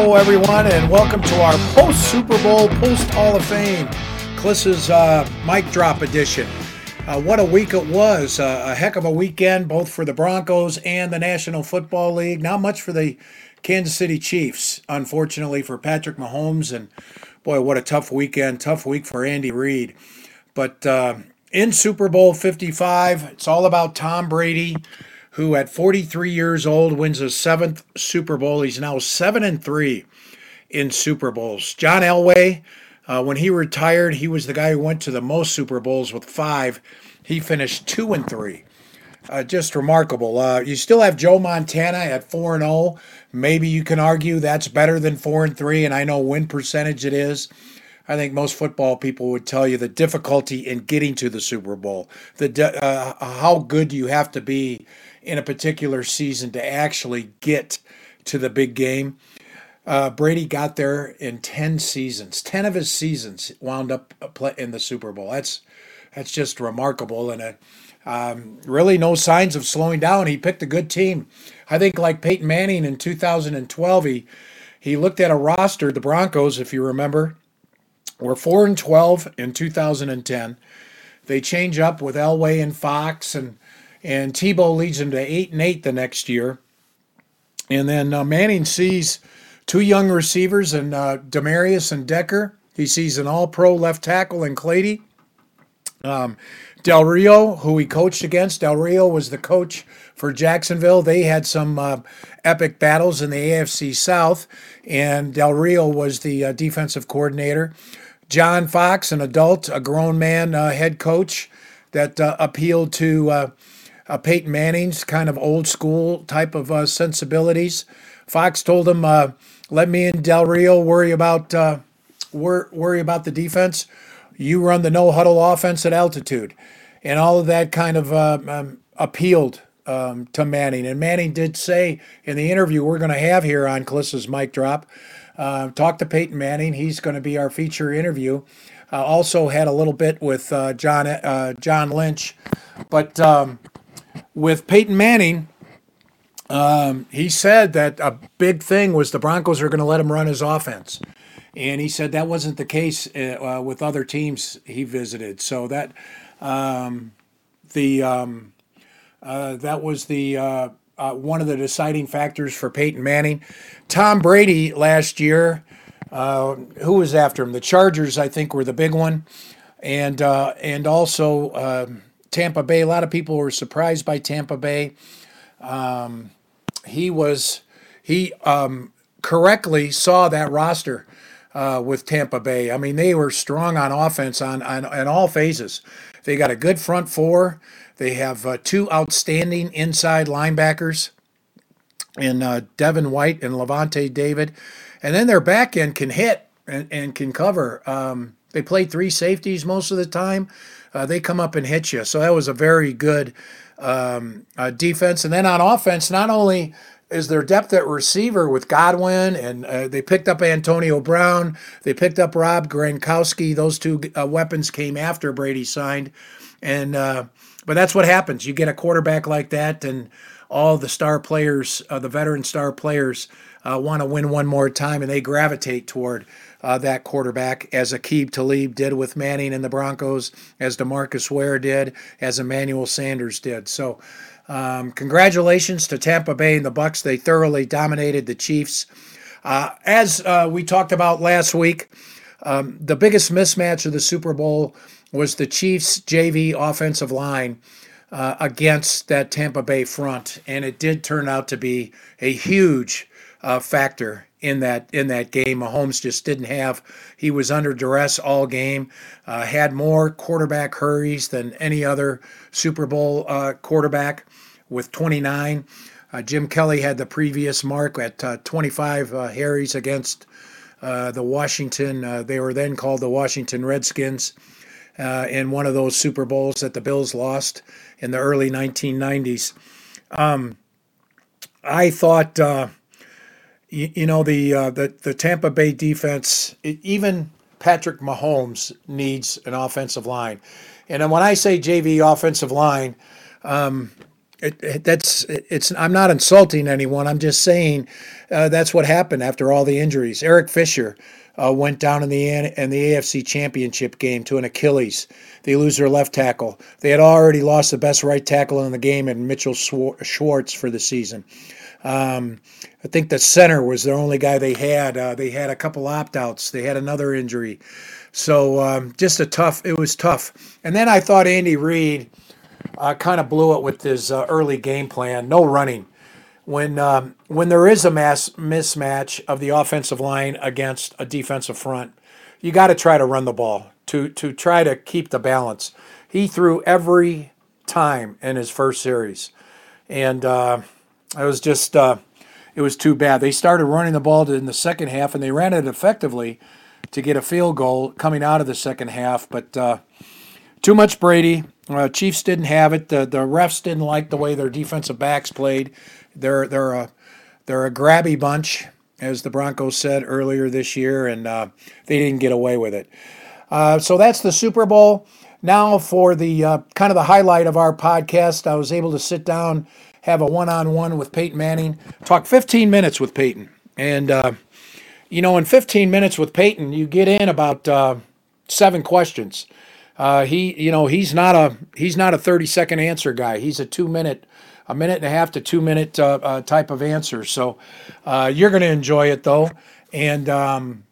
Hello, everyone, and welcome to our post Super Bowl, post Hall of Fame, Klis's uh, mic drop edition. Uh, what a week it was! Uh, a heck of a weekend, both for the Broncos and the National Football League. Not much for the Kansas City Chiefs, unfortunately, for Patrick Mahomes. And boy, what a tough weekend, tough week for Andy Reid. But uh, in Super Bowl 55, it's all about Tom Brady who at 43 years old wins his seventh Super Bowl. He's now seven and three in Super Bowls. John Elway, uh, when he retired, he was the guy who went to the most Super Bowls with five. He finished two and three. Uh, just remarkable. Uh, you still have Joe Montana at four and zero. Oh. Maybe you can argue that's better than four and three, and I know win percentage it is. I think most football people would tell you the difficulty in getting to the Super Bowl. The uh, how good you have to be in a particular season to actually get to the big game. Uh, Brady got there in ten seasons. Ten of his seasons wound up in the Super Bowl. That's that's just remarkable, and uh, um, really no signs of slowing down. He picked a good team. I think, like Peyton Manning in 2012, he he looked at a roster. The Broncos, if you remember, were four and 12 in 2010. They change up with Elway and Fox and and Tebow leads them to eight and eight the next year. And then uh, Manning sees two young receivers and uh, Demaryius and Decker. He sees an All-Pro left tackle in Clady. Um, Del Rio, who he coached against, Del Rio was the coach for Jacksonville. They had some uh, epic battles in the AFC South, and Del Rio was the uh, defensive coordinator. John Fox, an adult, a grown man uh, head coach that uh, appealed to uh, uh, Peyton Manning's kind of old school type of uh, sensibilities. Fox told him, uh, "Let me and Del Rio worry about uh, wor- worry about the defense. You run the no huddle offense at altitude," and all of that kind of uh, um, appealed um, to Manning. And Manning did say in the interview we're going to have here on Klis's mic drop, uh, talk to Peyton Manning. He's going to be our feature interview. also had a little bit with John John Lynch, but. Um, with Peyton Manning, um, he said that a big thing was the Broncos are going to let him run his offense. And he said that wasn't the case uh, uh, with other teams he visited. So that um, the um, uh, that was the uh, uh, one of the deciding factors for Peyton Manning. Tom Brady last year, uh, who was after him? The Chargers, I think, were the big one, and and also um, Tampa Bay. A lot of people were surprised by Tampa Bay. Um, he was he um, correctly saw that roster uh, with Tampa Bay. I mean, they were strong on offense on, on, on all phases. They got a good front four. They have uh, two outstanding inside linebackers in uh, Devin White and Lavonte David. And then their back end can hit and, and can cover. Um, they play three safeties most of the time uh, they come up and hit you. So that was a very good um, uh, defense. And then on offense, not only is their depth at receiver with Godwin, and uh, they picked up Antonio Brown, they picked up Rob Gronkowski. Those two uh, weapons came after Brady signed, and uh, but that's what happens. You get a quarterback like that, and all the star players, uh, the veteran star players, want to win one more time, and they gravitate toward uh, that quarterback, as Aqib Talib did with Manning and the Broncos, as Demarcus Ware did, as Emmanuel Sanders did. So, um, congratulations to Tampa Bay and the Bucks. They thoroughly dominated the Chiefs. Uh, as uh, we talked about last week, um, the biggest mismatch of the Super Bowl was the Chiefs' JV offensive line. Uh, against that Tampa Bay front, and it did turn out to be a huge uh, factor in that in that game. Mahomes just didn't have. He was under duress all game. Uh, had more quarterback hurries than any other Super Bowl uh, quarterback with 29. Uh, Jim Kelly had the previous mark at uh, 25 uh, hurries against uh, the Washington. they were then called the Washington Redskins. In one of those Super Bowls that the Bills lost in the early 1990s. Um, I thought you, you know the uh, the the Tampa Bay defense, it, even Patrick Mahomes needs an offensive line, and when I say JV offensive line, um, it, it, that's it's. I'm not insulting anyone. I'm just saying uh, that's what happened after all the injuries. Eric Fisher uh, went down in the in the AFC Championship game to an Achilles. They lose their left tackle. They had already lost the best right tackle in the game, and Mitchell Schwartz for the season. Um, I think the center was the only guy they had. Uh, they had a couple opt outs. They had another injury. So um, just a tough. It was tough. And then I thought Andy Reid uh, kind of blew it with his uh, early game plan. No running. When um, when there is a mass mismatch of the offensive line against a defensive front, you got to try to run the ball to to try to keep the balance. He threw every time in his first series, and uh, it was just uh, it was too bad. They started running the ball in the second half, and they ran it effectively to get a field goal coming out of the second half, but uh, too much Brady. Uh, Chiefs didn't have it. The the refs didn't like the way their defensive backs played. They're they're a they're a grabby bunch, as the Broncos said earlier this year, and uh, they didn't get away with it. Uh, so that's the Super Bowl. Now for the uh, kind of the highlight of our podcast, I was able to sit down, have a one-on-one with Peyton Manning, talk 15 minutes with Peyton, and uh, you know, in 15 minutes with Peyton, you get in about uh, seven questions. Uh, he, you know, he's not a he's not a 30 second answer guy. He's a two minute, a minute and a half to two minute uh, uh type of answer. So uh, you're going to enjoy it though, and um,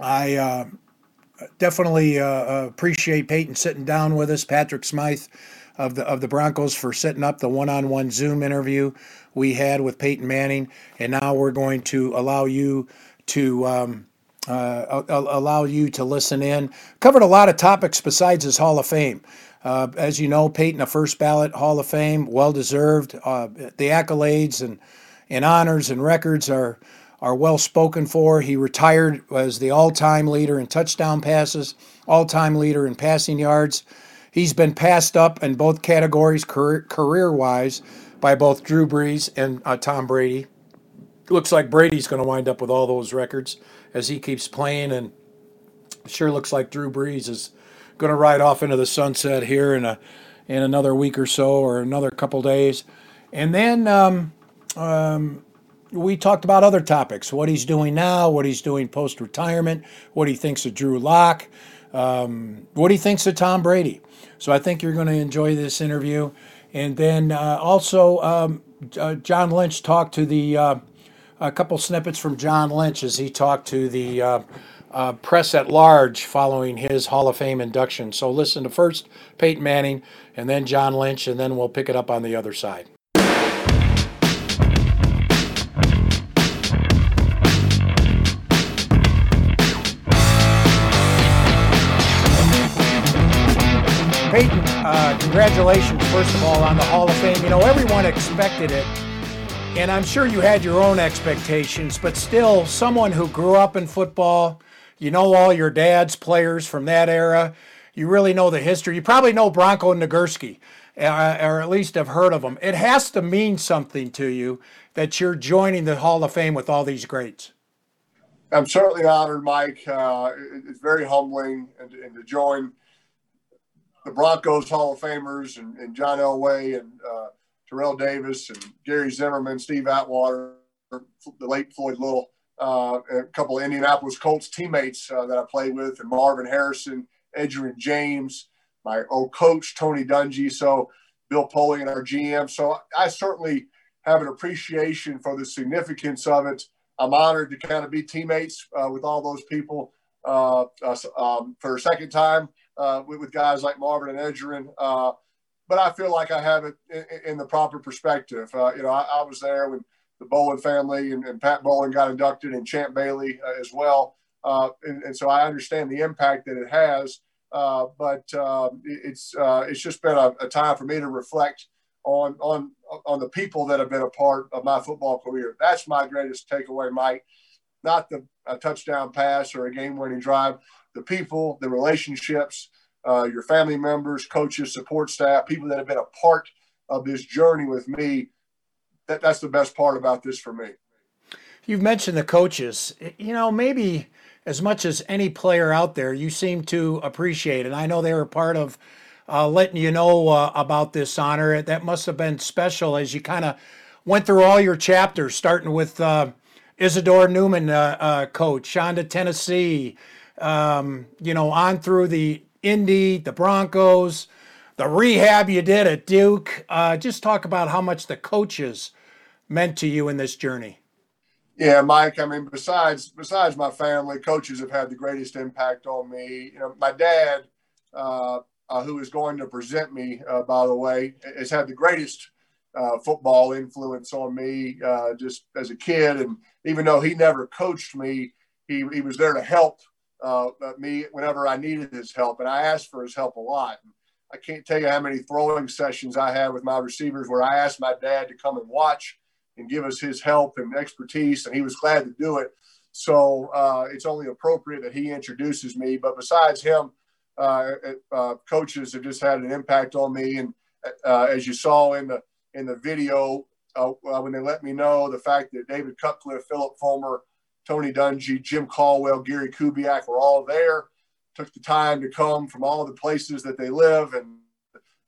I uh, definitely appreciate Peyton sitting down with us. Patrick Smyth of the of the Broncos for setting up the one-on-one Zoom interview we had with Peyton Manning, and now we're going to allow you to. Um, uh, allow you to listen in. Covered a lot of topics besides his Hall of Fame. Uh, as you know, Peyton, a first ballot Hall of Fame, well deserved. Uh, the accolades and, and honors and records are are well spoken for. He retired as the all time leader in touchdown passes, all time leader in passing yards. He's been passed up in both categories career wise by both Drew Brees and uh, Tom Brady. Looks like Brady's going to wind up with all those records as he keeps playing, and sure looks like Drew Brees is going to ride off into the sunset here in a in another week or so or another couple days. And then um, um, we talked about other topics: what he's doing now, what he's doing post retirement, what he thinks of Drew Lock, um, what he thinks of Tom Brady. So I think you're going to enjoy this interview. And then uh, also, um, uh, John Lynch talked to the uh, a couple snippets from John Lynch as he talked to the uh, uh, press at large following his Hall of Fame induction. So listen to first Peyton Manning and then John Lynch, and then we'll pick it up on the other side. Peyton, uh, congratulations, first of all, on the Hall of Fame. You know, everyone expected it and I'm sure you had your own expectations, but still, someone who grew up in football, you know all your dad's players from that era, you really know the history. You probably know Bronco Nagurski, uh, or at least have heard of him. It has to mean something to you that you're joining the Hall of Fame with all these greats. I'm certainly honored, Mike. Uh, it's very humbling, and, and, to join the Broncos Hall of Famers and, and John Elway and uh, Terrell Davis and Gary Zimmerman, Steve Atwater, the late Floyd Little, uh, a couple of Indianapolis Colts teammates uh, that I played with, and Marvin Harrison, Edgerrin James, my old coach Tony Dungy, so Bill Polian and our GM. So I certainly have an appreciation for the significance of it. I'm honored to kind of be teammates uh, with all those people uh, um, for a second time uh, with, with, guys like Marvin and Adrian but I feel like I have it in, in the proper perspective. Uh, you know, I, I, was there when the Bowlen family and, and, Pat Bowlen got inducted and Champ Bailey uh, as well. Uh, and, and, so I understand the impact that it has. Uh, but um, it's uh, it's just been a, a, time for me to reflect on on on the people that have been a part of my football career. That's my greatest takeaway, Mike. Not the touchdown pass or a game-winning drive. The people, the relationships, uh, your family members, coaches, support staff, people that have been a part of this journey with me. That, that's the best part about this for me. You've mentioned the coaches. You know, maybe as much as any player out there, you seem to appreciate, and I know they were part of uh, letting you know uh, about this honor. That must have been special as you kind of went through all your chapters, starting with uh, Isidore Newman, uh, uh, coach, Shonda Tennessee, um, you know, on through the Indy, the Broncos, the rehab you did at Duke. Uh, just talk about how much the coaches meant to you in this journey. Yeah, Mike. I mean, besides besides my family, coaches have had the greatest impact on me. You know, my dad, uh, uh, who is going to present me, uh, by the way, has had the greatest uh, football influence on me uh, just as a kid. And even though he never coached me, he, he was there to help uh, me whenever I needed his help. And I asked for his help a lot. I can't tell you how many throwing sessions I had with my receivers where I asked my dad to come and watch and give us his help and expertise, and he was glad to do it. So uh, it's only appropriate that he introduces me. But besides him, uh, uh, coaches have just had an impact on me. And uh, as you saw in the in the video, uh, when they let me know the fact that David Cutcliffe, Philip Fulmer, Tony Dungy, Jim Caldwell, Gary Kubiak were all there, took the time to come from all the places that they live and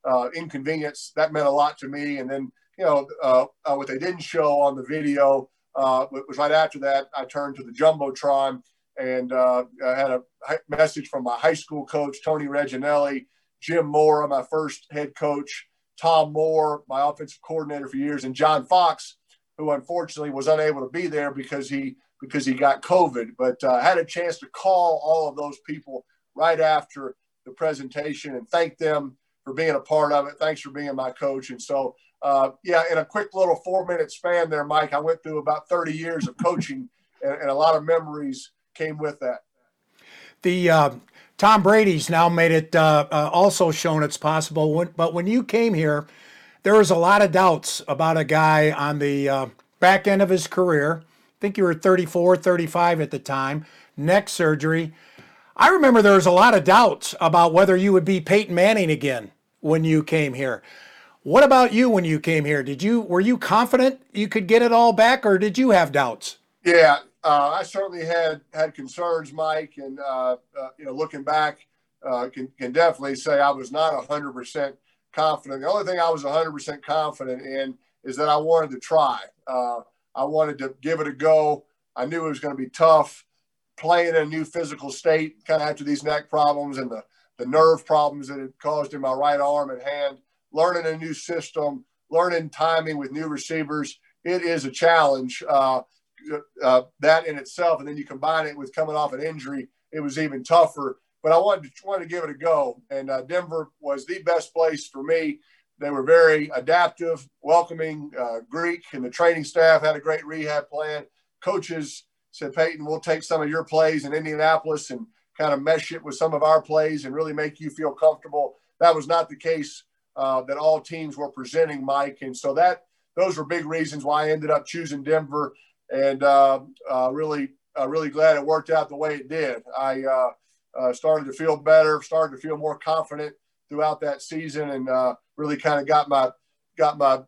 uh, inconvenience. That meant a lot to me. And then you know, uh, uh, what they didn't show on the video uh, was right after that, I turned to the Jumbotron and uh, I had a message from my high school coach, Tony Reginelli, Jim Mora, my first head coach, Tom Moore, my offensive coordinator for years, and John Fox, who unfortunately was unable to be there because he because he got COVID. But uh, had a chance to call all of those people right after the presentation and thank them for being a part of it. Thanks for being my coach. And so uh, yeah, in a quick little four minute span there, Mike, I went through about 30 years of coaching and, and, a lot of memories came with that. The uh, Tom Brady's now made it uh, uh also shown it's possible. When, but when you came here, there was a lot of doubts about a guy on the uh, back end of his career. I think you were 34, 35 at the time, neck surgery. I remember there was a lot of doubts about whether you would be Peyton Manning again when you came here. What about you when you came here? Did you were you confident you could get it all back, or did you have doubts? Yeah, uh, I certainly had had concerns, Mike, and uh, uh, you know, looking back, uh, can can definitely say I was not hundred percent confident. The only thing I was hundred percent confident in is that I wanted to try. Uh, I wanted to give it a go. I knew it was going to be tough, playing in a new physical state, kind of after these neck problems and the the nerve problems that it caused in my right arm and hand learning a new system, learning timing with new receivers. It is a challenge. Uh, uh, that in itself, and then you combine it with coming off an injury, it was even tougher. But I wanted to, wanted to give it a go, and uh, Denver was the best place for me. They were very adaptive, welcoming. Uh, Greek and the training staff had a great rehab plan. Coaches said, Peyton, we'll take some of your plays in Indianapolis and kind of mesh it with some of our plays and really make you feel comfortable. That was not the case uh, that all teams were presenting, Mike. And so that those were big reasons why I ended up choosing Denver, and uh, uh, really, uh, really glad it worked out the way it did. I uh, uh, started to feel better, started to feel more confident throughout that season, and uh, really kind of got my got my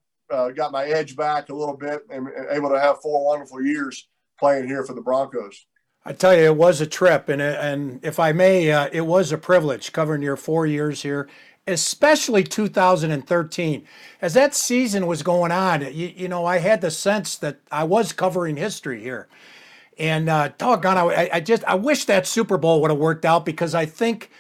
got my edge back a little bit, and, and able to have four wonderful years playing here for the Broncos. I tell you, it was a trip, and and if I may, uh, it was a privilege covering your four years here especially 2013. As that season was going on, you, you, know, I had the sense that I was covering history here. And uh, doggone, I, I just I wish that Super Bowl would have worked out because I think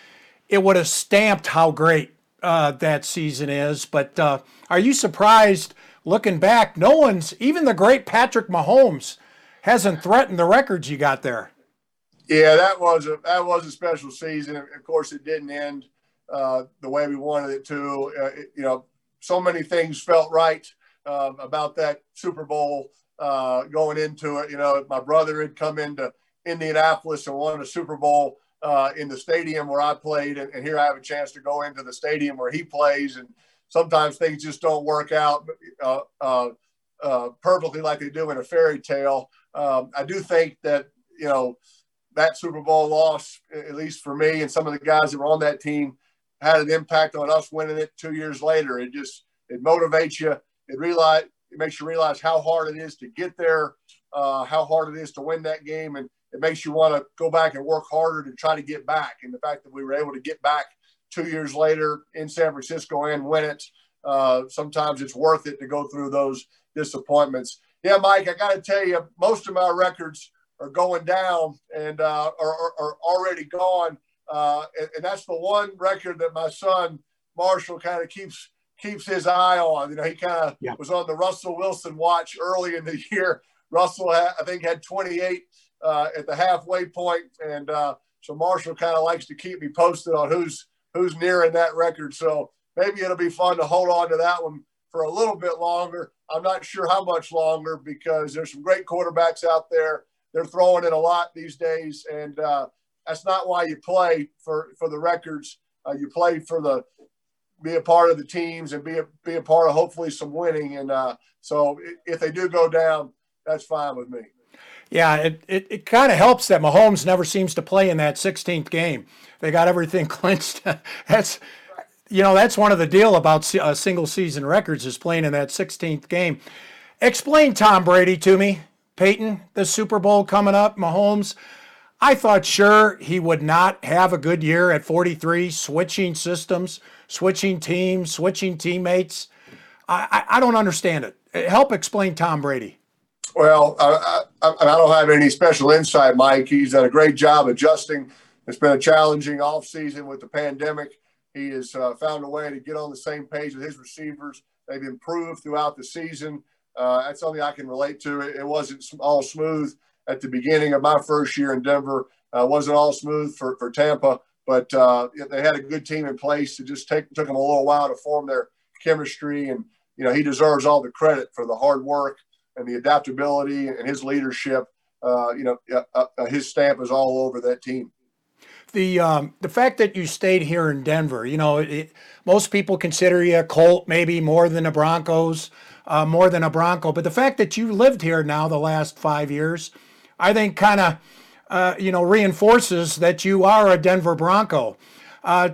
it would have stamped how great uh, that season is. But uh, are you surprised looking back? No one's, even the great Patrick Mahomes, hasn't threatened the records you got there. Yeah, that was a that was a special season. Of course, it didn't end uh, the way we wanted it to. Uh, it, you know, so many things felt right uh, about that Super Bowl uh, going into it. You know, my brother had come into Indianapolis and won a Super Bowl uh, in the stadium where I played, and, and, here I have a chance to go into the stadium where he plays. And sometimes things just don't work out perfectly like they do in a fairy tale. Um, I do think that you know that Super Bowl loss, at least for me and some of the guys that were on that team, had an impact on us winning it two years later. It just it motivates you. It realize it makes you realize how hard it is to get there, uh, how hard it is to win that game, and it makes you want to go back and work harder to try to get back. And the fact that we were able to get back two years later in San Francisco and win it. Uh, sometimes it's worth it to go through those disappointments. Yeah, Mike, I got to tell you, most of my records are going down and uh, are, are, are, already gone. Uh, and, and, that's the one record that my son Marshall kind of keeps keeps his eye on. You know, he kind of yeah. was on the Russell Wilson watch early in the year. Russell, had, I think, had 28 uh, at the halfway point, and uh, so Marshall kind of likes to keep me posted on who's who's nearing that record. So maybe it'll be fun to hold on to that one for a little bit longer. I'm not sure how much longer because there's some great quarterbacks out there. They're throwing it a lot these days, and uh, that's not why you play for for the records. Uh, you play for the be a part of the teams and be a, be a part of hopefully some winning. And uh, so if they do go down, that's fine with me. Yeah, it, it, it kind of helps that Mahomes never seems to play in that 16th game. They got everything clinched. that's you know that's one of the deal about uh, single season records is playing in that 16th game. Explain Tom Brady to me, Peyton. The Super Bowl coming up, Mahomes. I thought sure he would not have a good year at 43, switching systems, switching teams, switching teammates. I, I, I don't understand it. Help explain Tom Brady. Well, I, I, I, don't have any special insight, Mike. He's done a great job adjusting. It's been a challenging offseason with the pandemic. He has uh, found a way to get on the same page with his receivers. They've improved throughout the season. Uh, that's something I can relate to. It, it wasn't all smooth at the beginning of my first year in Denver. Uh, wasn't all smooth for, for Tampa, but uh, they had a good team in place. It just take, took them a little while to form their chemistry. And, you know, he deserves all the credit for the hard work and the adaptability and his leadership. Uh, you know, uh, uh, his stamp is all over that team. The um, the fact that you stayed here in Denver, you know, it, most people consider you a Colt, maybe more than a Broncos, uh, more than a Bronco. But the fact that you lived here now the last five years, I think kind of, uh, you know, reinforces that you are a Denver Bronco. Uh,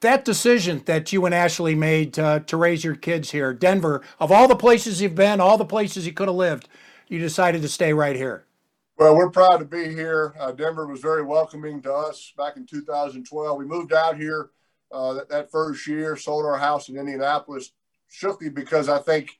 that decision that you and Ashley made to, to raise your kids here, Denver, of all the places you've been, all the places you could have lived, you decided to stay right here. Well, we're proud to be here. Uh, Denver was very welcoming to us back in 2012. We moved out here uh, that, that, first year, sold our house in Indianapolis, strictly because I think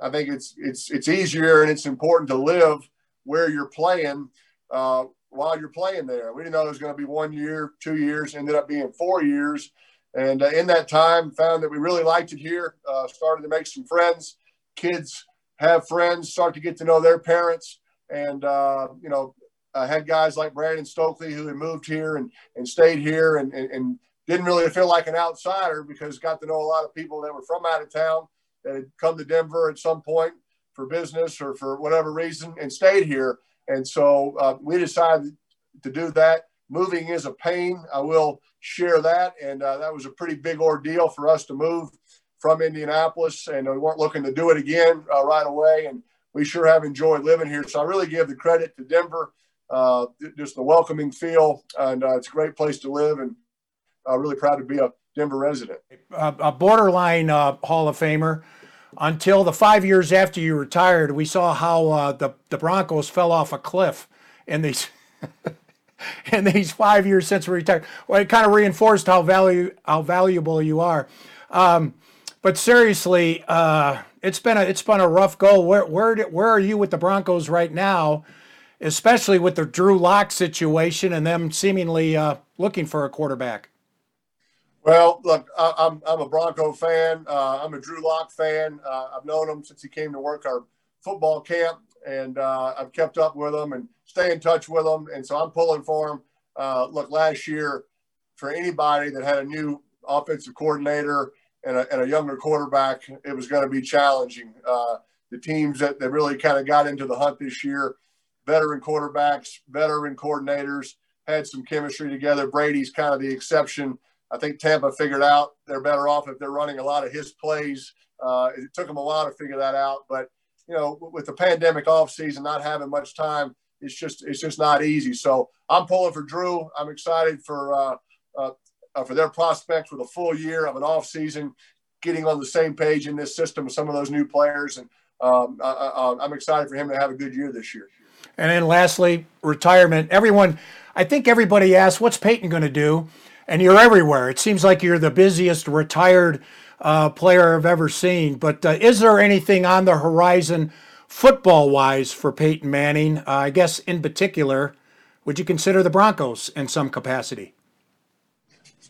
I think it's it's it's easier and it's important to live where you're playing uh, while you're playing there. We didn't know it was going to be one year, two years, ended up being four years. And uh, in that time, found that we really liked it here. Uh, started to make some friends. Kids have friends, start to get to know their parents. And, uh, you know, I had guys like Brandon Stokley who had moved here and, and stayed here and, and, and didn't really feel like an outsider because got to know a lot of people that were from out of town that had come to Denver at some point for business or for whatever reason and stayed here. And so uh, we decided to do that. Moving is a pain. I will share that. And uh, that was a pretty big ordeal for us to move from Indianapolis. And we weren't looking to do it again uh, right away. And we sure have enjoyed living here. So I really give the credit to Denver, uh, just the welcoming feel. And uh, it's a great place to live. And uh, really proud to be a Denver resident. A, borderline uh, Hall of Famer. Until the five years after you retired, we saw how uh, the the Broncos fell off a cliff in these in these five years since we retired. Well, it kind of reinforced how value how valuable you are. Um, but seriously, uh, it's been a it's been a rough go. Where where where are you with the Broncos right now, especially with the Drew Lock situation and them seemingly uh, looking for a quarterback? Well, look, I, am I'm, I'm a Bronco fan. Uh, I'm a Drew Lock fan. Uh, I've known him since he came to work our football camp, and uh, I've kept up with him and stay in touch with him. And so I'm pulling for him. Uh, look, last year, for anybody that had a new offensive coordinator and a, and a younger quarterback, it was going to be challenging. Uh, the teams that, that really kind of got into the hunt this year, veteran quarterbacks, veteran coordinators, had some chemistry together. Brady's kind of the exception I think Tampa figured out they're better off if they're running a lot of his plays. Uh, it took them a while to figure that out, but you know, with the pandemic off season, not having much time, it's just it's just not easy. So I'm pulling for Drew. I'm excited for uh, uh, uh, for their prospects with a full year of an off season, getting on the same page in this system with some of those new players, and um, I, I'm excited for him to have a good year this year. And then lastly, retirement. Everyone, I think everybody asks, what's Peyton going to do? And you're everywhere. It seems like you're the busiest retired uh, player I've ever seen. But uh, is there anything on the horizon, football wise, for Peyton Manning? Uh, I guess in particular, would you consider the Broncos in some capacity?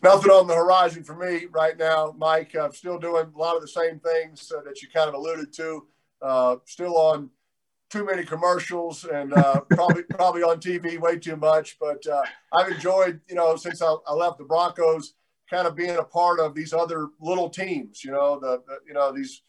nothing on the horizon for me right now, Mike. I'm still doing a lot of the same things uh, that you kind of alluded to. Uh, still on too many commercials and uh, probably probably on TV way too much. But uh, I've enjoyed, you know, since I, I, left the Broncos, kind of being a part of these other little teams. You know, the, the you know these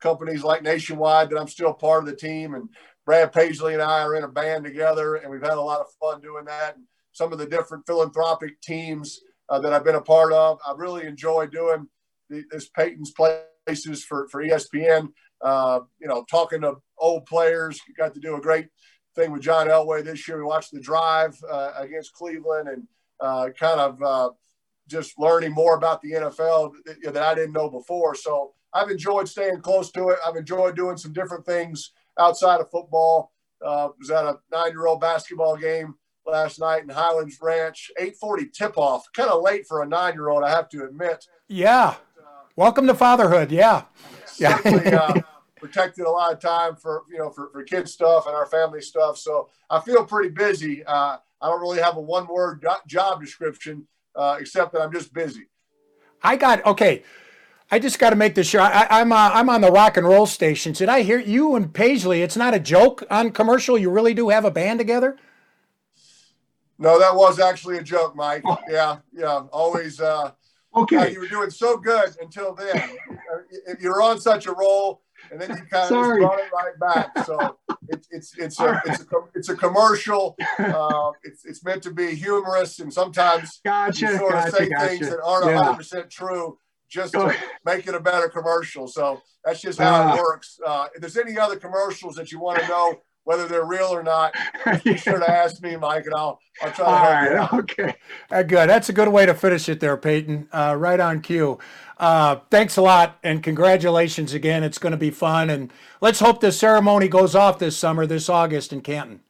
companies like Nationwide that I'm still part of the team, and Brad Paisley and I are in a band together, and we've had a lot of fun doing that. And some of the different philanthropic teams uh, that I've been a part of. I really enjoy doing the, this Peyton's Places for, for ESPN. Uh, you know, talking to old players. Got to do a great thing with John Elway this year. We watched the drive uh, against Cleveland and uh, kind of uh, just learning more about the NFL that, that I didn't know before. So I've enjoyed staying close to it. I've enjoyed doing some different things outside of football. Uh, was at a nine-year-old basketball game last night in Highlands Ranch. 8:40 tip-off, kind of late for a nine-year-old, I have to admit. Yeah. Welcome to fatherhood. Yeah. Yeah. uh, protected a lot of time for you know for, for kid stuff and our family stuff. So I feel pretty busy. Uh, I don't really have a one-word job description uh, except that I'm just busy. I got okay. I just got to make this sure. I, am uh, I'm on the rock and roll station. Did I hear you and Paisley? It's not a joke on commercial. You really do have a band together. No, that was actually a joke, Mike. Oh. Yeah, yeah. Always. Uh, okay. Uh, you were doing so good until then. If you're on such a roll, and then you kind of just brought it right back. So it's it's it's a, it's a it's a commercial. Uh, it's it's meant to be humorous, and sometimes gotcha, you sort gotcha, of say gotcha. things that aren't 100 yeah. percent true just to make it a better commercial. So that's just how uh, it works. Uh, if there's any other commercials that you want to know whether they're real or not. Be sure to ask me, Mike, and I'll I'll try to All help right, you out. Okay. Uh, good. That's a good way to finish it there, Peyton. Uh, right on cue. Uh, thanks a lot, and congratulations again. It's going to be fun, and let's hope the ceremony goes off this summer, this August in Canton.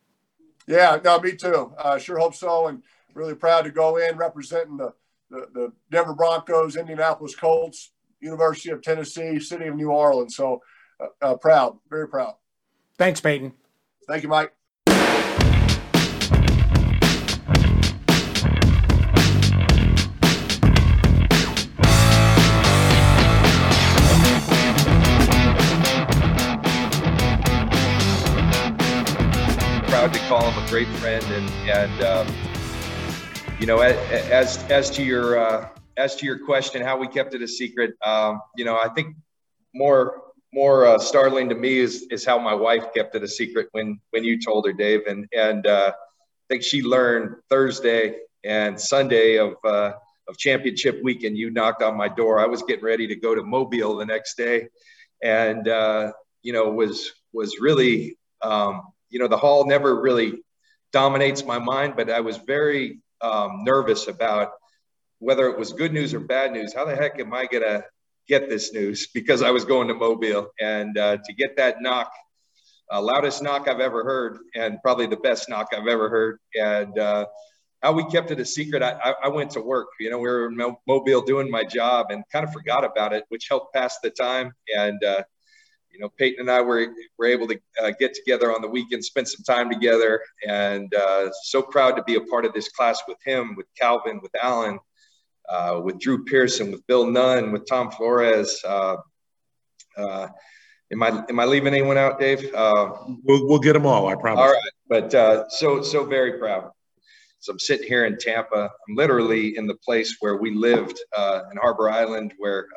Yeah, no, me too. Uh, sure hope so, and really proud to go in representing the, the, the Denver Broncos, Indianapolis Colts, University of Tennessee, City of New Orleans. So uh, uh, proud, very proud. Thanks, Peyton. Thank you, Mike. Proud to call him a great friend, and and um, you know, as as to your uh, as to your question, how we kept it a secret, um, you know, I think more more uh, startling to me is is how my wife kept it a secret when when you told her, Dave, and and uh, I think she learned Thursday and Sunday of uh, of championship weekend. You knocked on my door. I was getting ready to go to Mobile the next day, and uh, you know was was really um, you know the hall never really dominates my mind, but I was very um, nervous about whether it was good news or bad news. How the heck am I gonna get this news because I was going to Mobile and uh, to get that knock, uh, loudest knock I've ever heard, and probably the best knock I've ever heard. And uh, how we kept it a secret, I, I, went to work. You know, we were in Mobile doing my job and kind of forgot about it, which helped pass the time. And uh, you know, Peyton and I were were able to uh, get together on the weekend, spend some time together, and uh, so proud to be a part of this class with him, with Calvin, with Alan uh, with Drew Pearson, with Bill Nunn, with Tom Flores. Uh, uh, am I am I leaving anyone out, Dave? Uh, we'll we'll get them all. I promise. All right, but uh, so so very proud. So I'm sitting here in Tampa. I'm literally in the place where we lived uh, in Harbor Island, where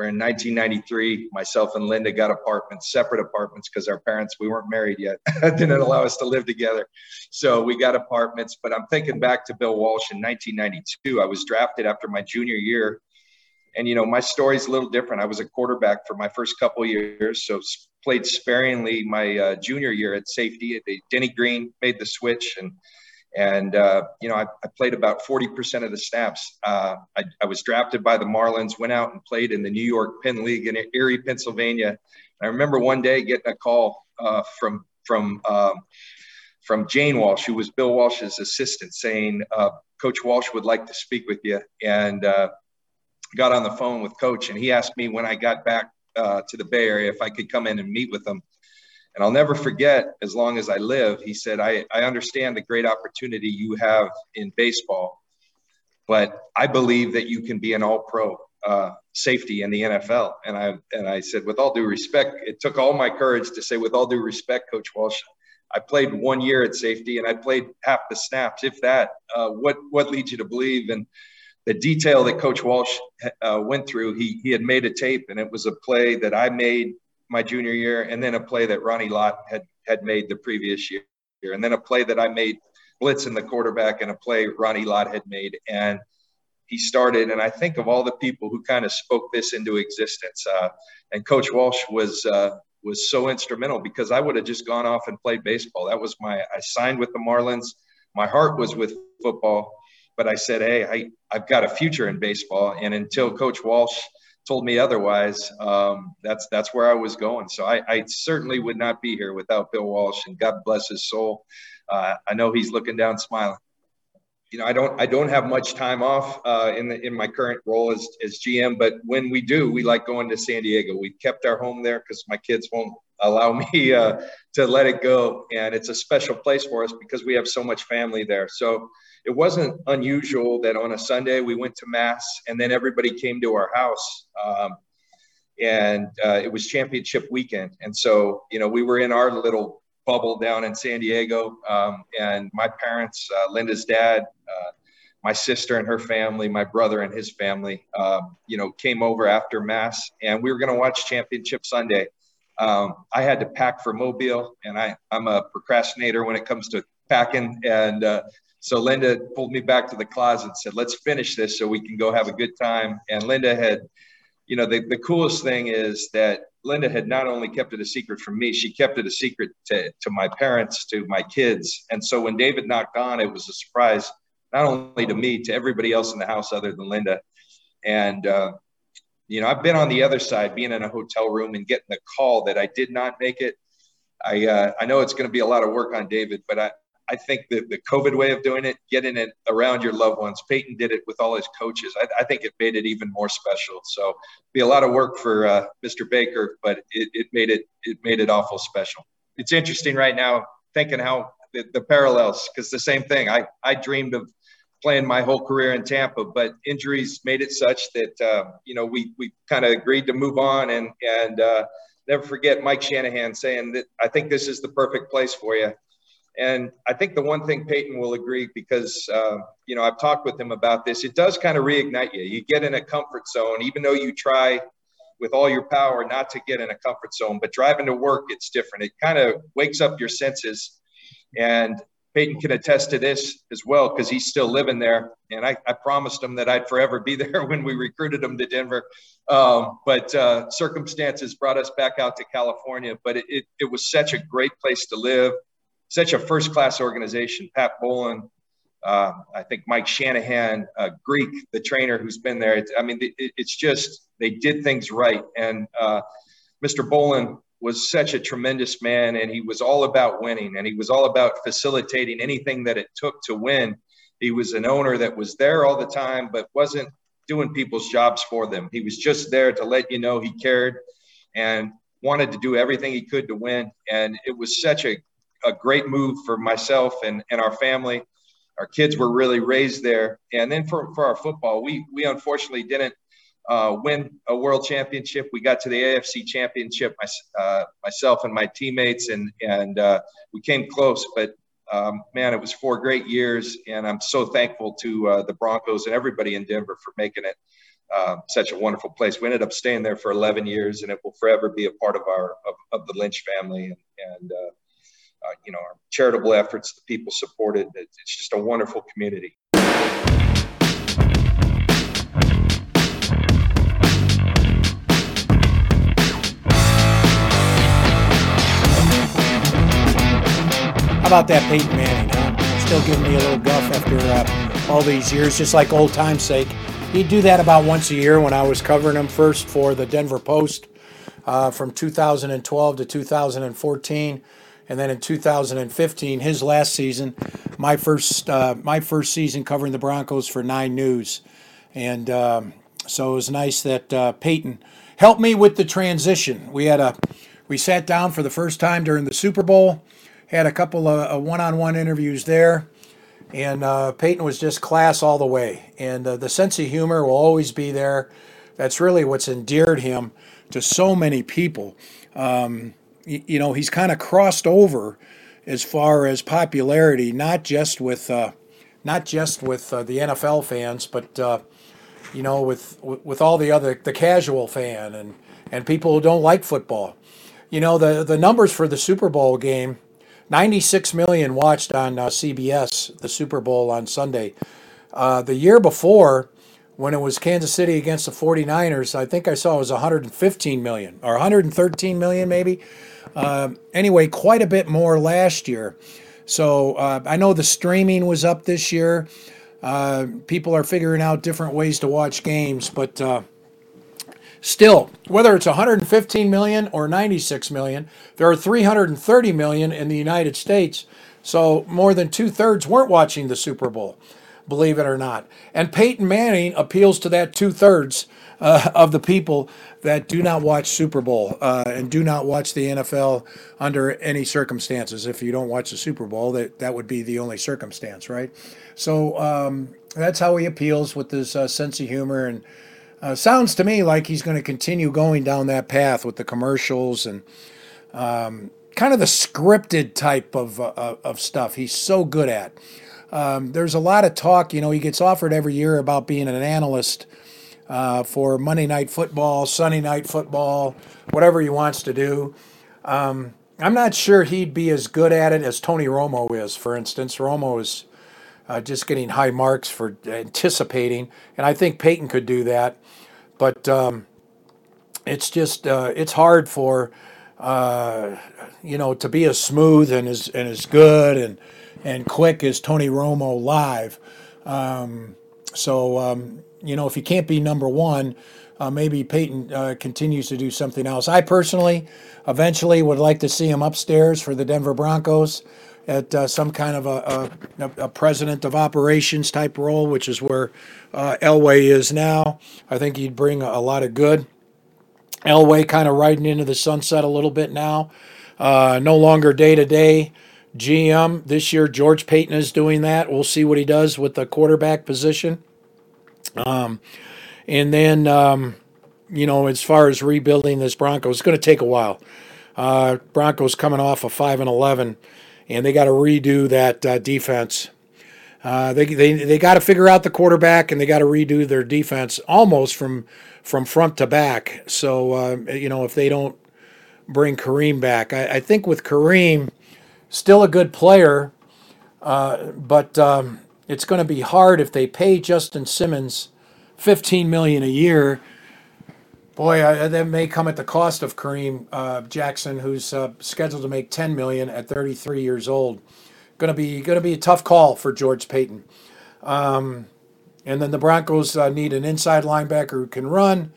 where in 1993, myself and Linda got apartments, separate apartments, because our parents, we weren't married yet, didn't allow us to live together. So we got apartments. But I'm thinking back to Bill Walsh in 1992. I was drafted after my junior year. And, you know, my story's a little different. I was a quarterback for my first couple years. So played sparingly my uh, junior year at safety. Denny Green made the switch and and, uh, you know, I, I, played about 40% of the snaps. Uh, I, I, was drafted by the Marlins, went out and played in the New York Penn League in Erie, Pennsylvania. I remember one day getting a call uh, from, from, um, from Jane Walsh, who was Bill Walsh's assistant, saying, uh, Coach Walsh would like to speak with you. And uh, got on the phone with Coach, and he asked me when I got back uh, to the Bay Area if I could come in and meet with him. And I'll never forget, as long as I live, he said, I, I understand the great opportunity you have in baseball, but I believe that you can be an all pro uh, safety in the NFL. And I, and I said, with all due respect, it took all my courage to say, with all due respect, Coach Walsh, I played one year at safety and I played half the snaps, if that. Uh, what what leads you to believe? And the detail that Coach Walsh uh, went through, he he had made a tape, and it was a play that I made my junior year, and then a play that Ronnie Lott had had made the previous year, and then a play that I made blitzing the quarterback, and a play Ronnie Lott had made, and he started. And I think of all the people who kind of spoke this into existence, uh, and Coach Walsh was uh, was so instrumental because I would have just gone off and played baseball. That was my I signed with the Marlins. My heart was with football, but I said, "Hey, I I've got a future in baseball." And until Coach Walsh told me otherwise, um, that's that's where I was going. So I, I, certainly would not be here without Bill Walsh, and God bless his soul. Uh, I know he's looking down, smiling you know, I don't I don't have much time off uh, in the in my current role as as GM, but when we do, we like going to San Diego. We kept our home there because my kids won't allow me uh, to let it go, and it's a special place for us because we have so much family there. So it wasn't unusual that on a Sunday we went to mass, and then everybody came to our house. Um, and uh, it was championship weekend, and so you know we were in our little bubble down in San Diego. Um, and my parents, uh, Linda's dad, uh, my sister and her family, my brother and his family, uh, you know, came over after mass, and we were going to watch Championship Sunday. Um, I had to pack for Mobile, and I, I'm a procrastinator when it comes to packing. And uh, so Linda pulled me back to the closet and said, "Let's finish this so we can go have a good time." And Linda had, you know, the, the coolest thing is that Linda had not only kept it a secret from me, she kept it a secret to, to my parents, to my kids. And so when David knocked on, it was a surprise, not only to me, to everybody else in the house other than Linda. And, uh, you know, I've been on the other side, being in a hotel room and getting the call that I did not make it. I, uh, I know it's going to be a lot of work on David, but I, I think the, the COVID way of doing it, getting it around your loved ones, Peyton did it with all his coaches. I, I think it made it even more special. So be a lot of work for uh, Mr. Baker, but it, it made it it made it awful special. It's interesting right now thinking how the, the parallels because the same thing. I I dreamed of playing my whole career in Tampa, but injuries made it such that uh, you know we we kind of agreed to move on and and uh, never forget Mike Shanahan saying that I think this is the perfect place for you. And I think the one thing Peyton will agree because, uh, you know, I've talked with him about this, it does kind of reignite you. You get in a comfort zone, even though you try with all your power not to get in a comfort zone, but driving to work, it's different. It kind of wakes up your senses. And Peyton can attest to this as well because he's still living there. And I, I, promised him that I'd forever be there when we recruited him to Denver. Um, but uh, circumstances brought us back out to California. But it, it, it was such a great place to live such a first class organization. Pat Bowlen, uh, I think Mike Shanahan, uh, Greek, the trainer who's been there. It, I mean, it, it's just they did things right. And uh, Mr. Bowlen was such a tremendous man, and he was all about winning, and he was all about facilitating anything that it took to win. He was an owner that was there all the time, but wasn't doing people's jobs for them. He was just there to let you know he cared and wanted to do everything he could to win. And it was such a a great move for myself and, and our family. Our kids were really raised there. And then for, for our football, we, we unfortunately didn't uh, win a world championship. We got to the AFC championship, my, uh, myself and my teammates, and, and uh, we came close. But um, man, it was four great years. And I'm so thankful to uh, the Broncos and everybody in Denver for making it. Uh, such a wonderful place. We ended up staying there for 11 years, and it will forever be a part of our of, of the Lynch family. And, and uh, uh, you know, our charitable efforts, the people supported. It's just a wonderful community. About that Peyton Manning? Huh? Still giving me a little guff after uh, all these years, just like old time's sake. He'd do that about once a year when I was covering him first for the Denver Post uh, from 2012 to 2014 and then in 2015, his last season, my first uh, my first season covering the Broncos for Nine News, and um, so it was nice that uh, Peyton helped me with the transition. We had a we sat down for the first time during the Super Bowl, had a couple of uh, one-on-one interviews there, and uh, Peyton was just class all the way, and uh, the sense of humor will always be there. That's really what's endeared him to so many people. Um, you, you know, he's kind of crossed over as far as popularity, not just with uh, not just with uh, the NFL fans, but uh, you know, with with all the other the casual fan and and people who don't like football. You know, the the numbers for the Super Bowl game, 96 million watched on uh, CBS the Super Bowl on Sunday. Uh, the year before, when it was Kansas City against the 49ers, I think I saw it was 115 million or 113 million maybe. Uh, anyway, quite a bit more last year. So uh, I know the streaming was up this year. Uh, people are figuring out different ways to watch games, but uh, still, whether it's 115 million or 96 million, there are 330 million in the United States. So more than two thirds weren't watching the Super Bowl, believe it or not. And Peyton Manning appeals to that two thirds uh, of the people that do not watch Super Bowl uh, and do not watch the NFL under any circumstances. If you don't watch the Super Bowl, that that would be the only circumstance, right? So um, that's how he appeals with his uh, sense of humor and. Uh, sounds to me like he's going to continue going down that path with the commercials and um, kind of the scripted type of, uh, of stuff he's so good at. Um, there's a lot of talk, you know, he gets offered every year about being an analyst uh, for Monday Night Football, Sunday Night Football, whatever he wants to do. Um, I'm not sure he'd be as good at it as Tony Romo is, for instance. Romo is uh, just getting high marks for anticipating, and I think Peyton could do that. But um, it's just uh, it's hard for uh, you know to be as smooth and as and as good and and quick as Tony Romo live. Um, so um, you know if he can't be number one, uh, maybe Peyton uh, continues to do something else. I personally, eventually, would like to see him upstairs for the Denver Broncos at uh, some kind of a, a, a, president of operations type role, which is where uh, Elway is now. I think he'd bring a, a lot of good. Elway kind of riding into the sunset a little bit now. Uh, no longer day to day GM. This year, George Paton is doing that. We'll see what he does with the quarterback position. Um, and then, um, you know, as far as rebuilding this Broncos, it's going to take a while. Uh, Broncos coming off a 5 and 11 and they got to redo that uh, defense. Uh, they they, they got to figure out the quarterback, and they got to redo their defense almost from from front to back. So uh, you know if they don't bring Kareem back, I, I think with Kareem, still a good player, uh, but um, it's going to be hard if they pay Justin Simmons fifteen million a year Boy, uh, that may come at the cost of Kareem uh, Jackson, who's uh, scheduled to make 10 million at 33 years old. Going to be going to be a tough call for George Paton. Um, and then the Broncos uh, need an inside linebacker who can run,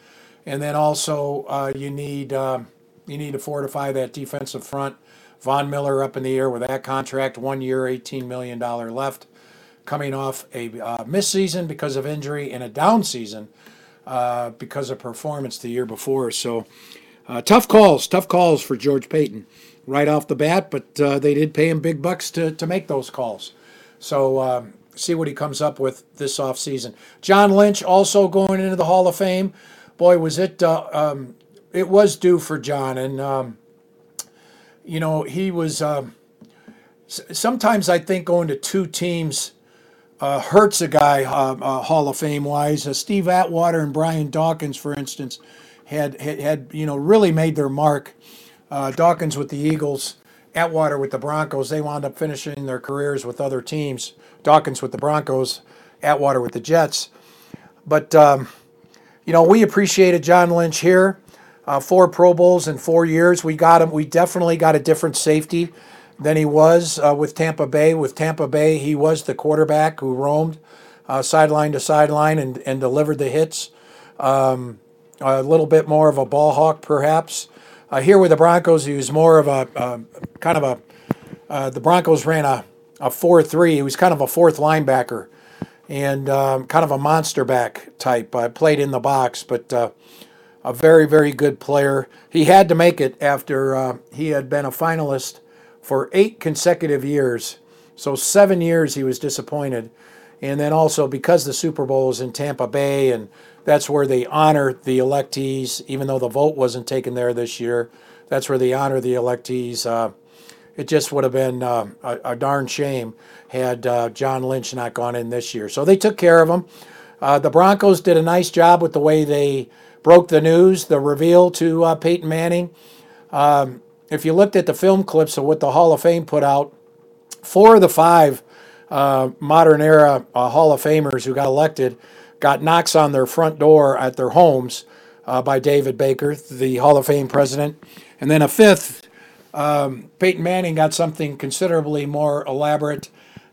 and then also uh, you need uh, you need to fortify that defensive front. Von Miller up in the air with that contract, one year, 18 million dollar left, coming off a uh, missed season because of injury and a down season uh, because of performance the year before. So uh, tough calls, tough calls for George Paton right off the bat, but uh, they did pay him big bucks to, to make those calls. So um, see what he comes up with this offseason. John Lynch also going into the Hall of Fame. Boy, was it uh, um, it was due for John, and um, you know he was. Um, sometimes I think going to two teams uh, hurts a guy uh, uh, Hall of Fame wise. Uh, Steve Atwater and Brian Dawkins, for instance, had had, had you know really made their mark. Uh, Dawkins with the Eagles, Atwater with the Broncos. They wound up finishing their careers with other teams. Dawkins with the Broncos, Atwater with the Jets. But um, you know we appreciated John Lynch here. Uh, four Pro Bowls in four years. We got him. We definitely got a different safety than he was uh, with Tampa Bay. With Tampa Bay, he was the quarterback who roamed uh, sideline to sideline and, and delivered the hits. Um, a little bit more of a ball hawk, perhaps. Uh, here with the Broncos, he was more of a kind of a uh, the Broncos ran a, a 4 3. He was kind of a fourth linebacker and um, kind of a monster back type. I played in the box, but uh, a very, very good player. He had to make it after uh, he had been a finalist for eight consecutive years. So, seven years he was disappointed. And then also because the Super Bowl is in Tampa Bay, and that's where they honor the electees, even though the vote wasn't taken there this year. That's where they honor the electees. Uh, it just would have been uh, a, a, darn shame had uh, John Lynch not gone in this year. So they took care of him. Uh, the Broncos did a nice job with the way they broke the news, the reveal to uh, Peyton Manning. Um, if you looked at the film clips of what the Hall of Fame put out, four of the five uh, modern era uh, Hall of Famers who got elected got knocks on their front door at their homes by David Baker, the Hall of Fame president. And then a fifth um, Peyton Manning got something considerably more elaborate.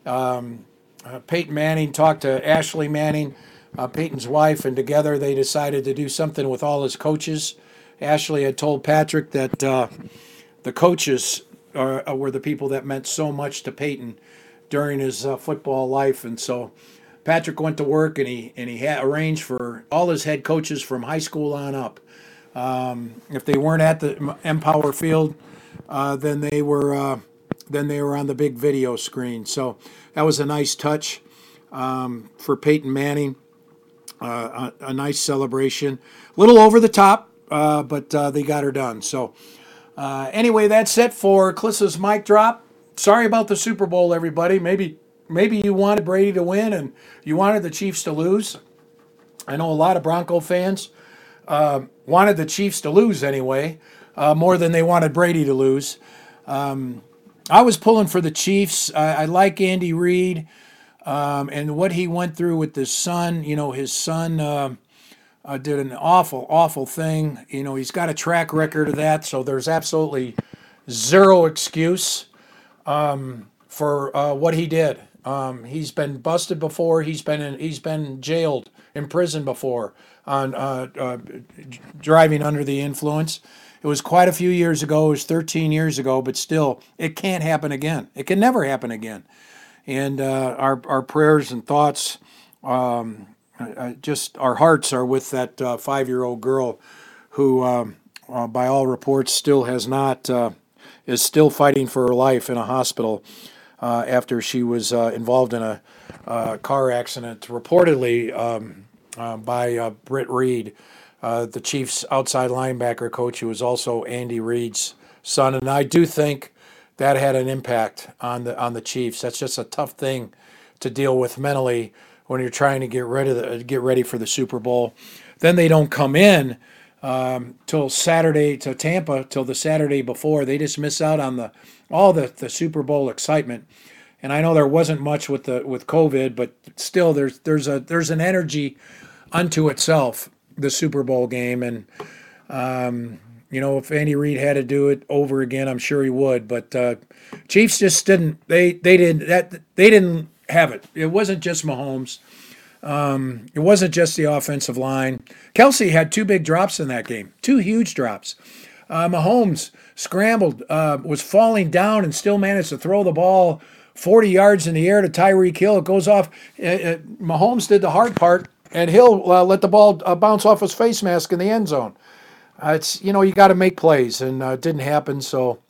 Um, uh, Peyton Manning talked to Ashley Manning, uh, Peyton's wife, and together they decided to do something with all his coaches. Ashley had told Patrick that uh, the coaches are, uh, were the people that meant so much to Peyton during his uh, football life, and so Patrick went to work and he and he had arranged for all his head coaches from high school on up. Um, if they weren't at the Empower Field, uh, then they were uh, then they were on the big video screen. So that was a nice touch um, for Peyton Manning. Uh, a, a, nice celebration, a little over the top, uh, but uh, they got her done. So uh, anyway, that's it for Klis's mic drop. Sorry about the Super Bowl, everybody. Maybe maybe you wanted Brady to win and you wanted the Chiefs to lose. I know a lot of Bronco fans wanted the Chiefs to lose anyway uh, more than they wanted Brady to lose. Um, I was pulling for the Chiefs. I, I like Andy Reid um, and what he went through with his son. You know, his son uh, did an awful, awful thing. You know, he's got a track record of that, so there's absolutely zero excuse um, for uh, what he did. Um, he's been busted before. He's been in, he's been jailed in prison before on uh, uh, driving under the influence. It was quite a few years ago. It was 13 years ago, but still, it can't happen again. It can never happen again. And uh, our, our prayers and thoughts, um, uh, just our hearts are with that uh, five year old girl who, um, uh, by all reports, still has not, uh, is still fighting for her life in a hospital uh, after she was involved in a car accident, reportedly um, by Britt Reid uh, the Chiefs' outside linebacker coach, who was also Andy Reid's son, and I do think that had an impact on the on the Chiefs. That's just a tough thing to deal with mentally when you're trying to get ready the, get ready for the Super Bowl. Then they don't come in um, till Saturday to Tampa till the Saturday before. They just miss out on the all the, the Super Bowl excitement. And I know there wasn't much with the with COVID, but still there's there's a there's an energy unto itself the Super Bowl game. And, um, you know, if Andy Reid had to do it over again, I'm sure he would. But uh, Chiefs just didn't. They they didn't that they didn't have it. It wasn't just Mahomes. Um, it wasn't just the offensive line. Kelce had two big drops in that game, two huge drops. Uh, Mahomes scrambled, uh, was falling down, and still managed to throw the ball 40 yards in the air to Tyreek Hill. It goes off. Uh, uh Mahomes did the hard part and he'll uh, let the ball uh, bounce off his face mask in the end zone. It's you know you got to make plays, and it didn't happen. So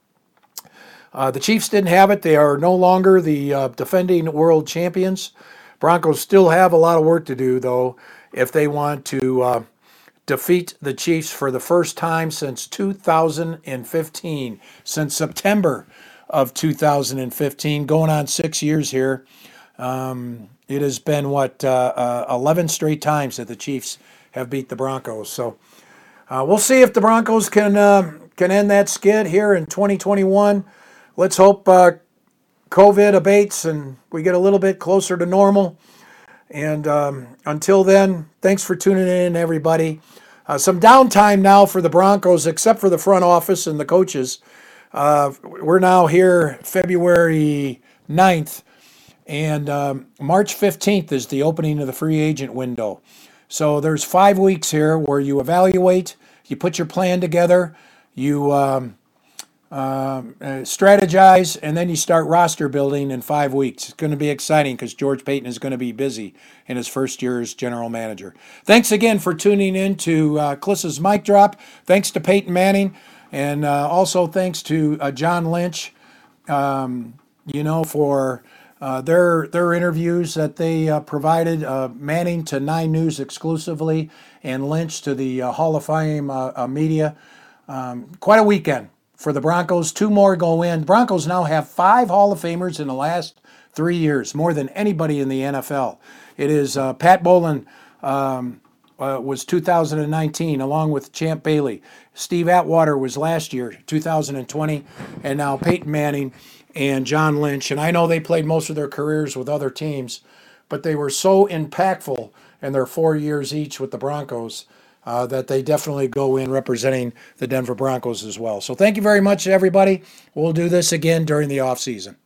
uh, the Chiefs didn't have it. They are no longer the uh, defending world champions. Broncos still have a lot of work to do, though, if they want to defeat the Chiefs for the first time since 2015, since September of 2015, going on six years here. Um, it has been what uh, uh, 11 straight times that the Chiefs have beat the Broncos. So uh, we'll see if the Broncos can uh, can end that skid here in 2021. Let's hope uh, COVID abates and we get a little bit closer to normal. And um, until then, thanks for tuning in, everybody. Uh, some downtime now for the Broncos, except for the front office and the coaches. we're now here February 9th and um, March 15th is the opening of the free agent window. So there's five weeks here where you evaluate, you put your plan together, you um, um, uh, strategize, and then you start roster building in five weeks. It's going to be exciting because George Paton is going to be busy in his first year as general manager. Thanks again for tuning in to uh, Klis's Mic Drop. Thanks to Peyton Manning, and uh, also thanks to uh, John Lynch, um, you know, for uh, their their interviews that they uh, provided. Uh, Manning to Nine News exclusively, and Lynch to the Hall of Fame media. Quite a weekend for the Broncos. Two more go in. Broncos now have five Hall of Famers in the last three years, more than anybody in the NFL. It is uh, Pat Bowlen um, uh, was 2019, along with Champ Bailey. Steve Atwater was last year, 2020, and now Peyton Manning and John Lynch. And I know they played most of their careers with other teams, but they were so impactful in their four years each with the Broncos uh, that they definitely go in representing the Denver Broncos as well. So thank you very much, everybody. We'll do this again during the off season.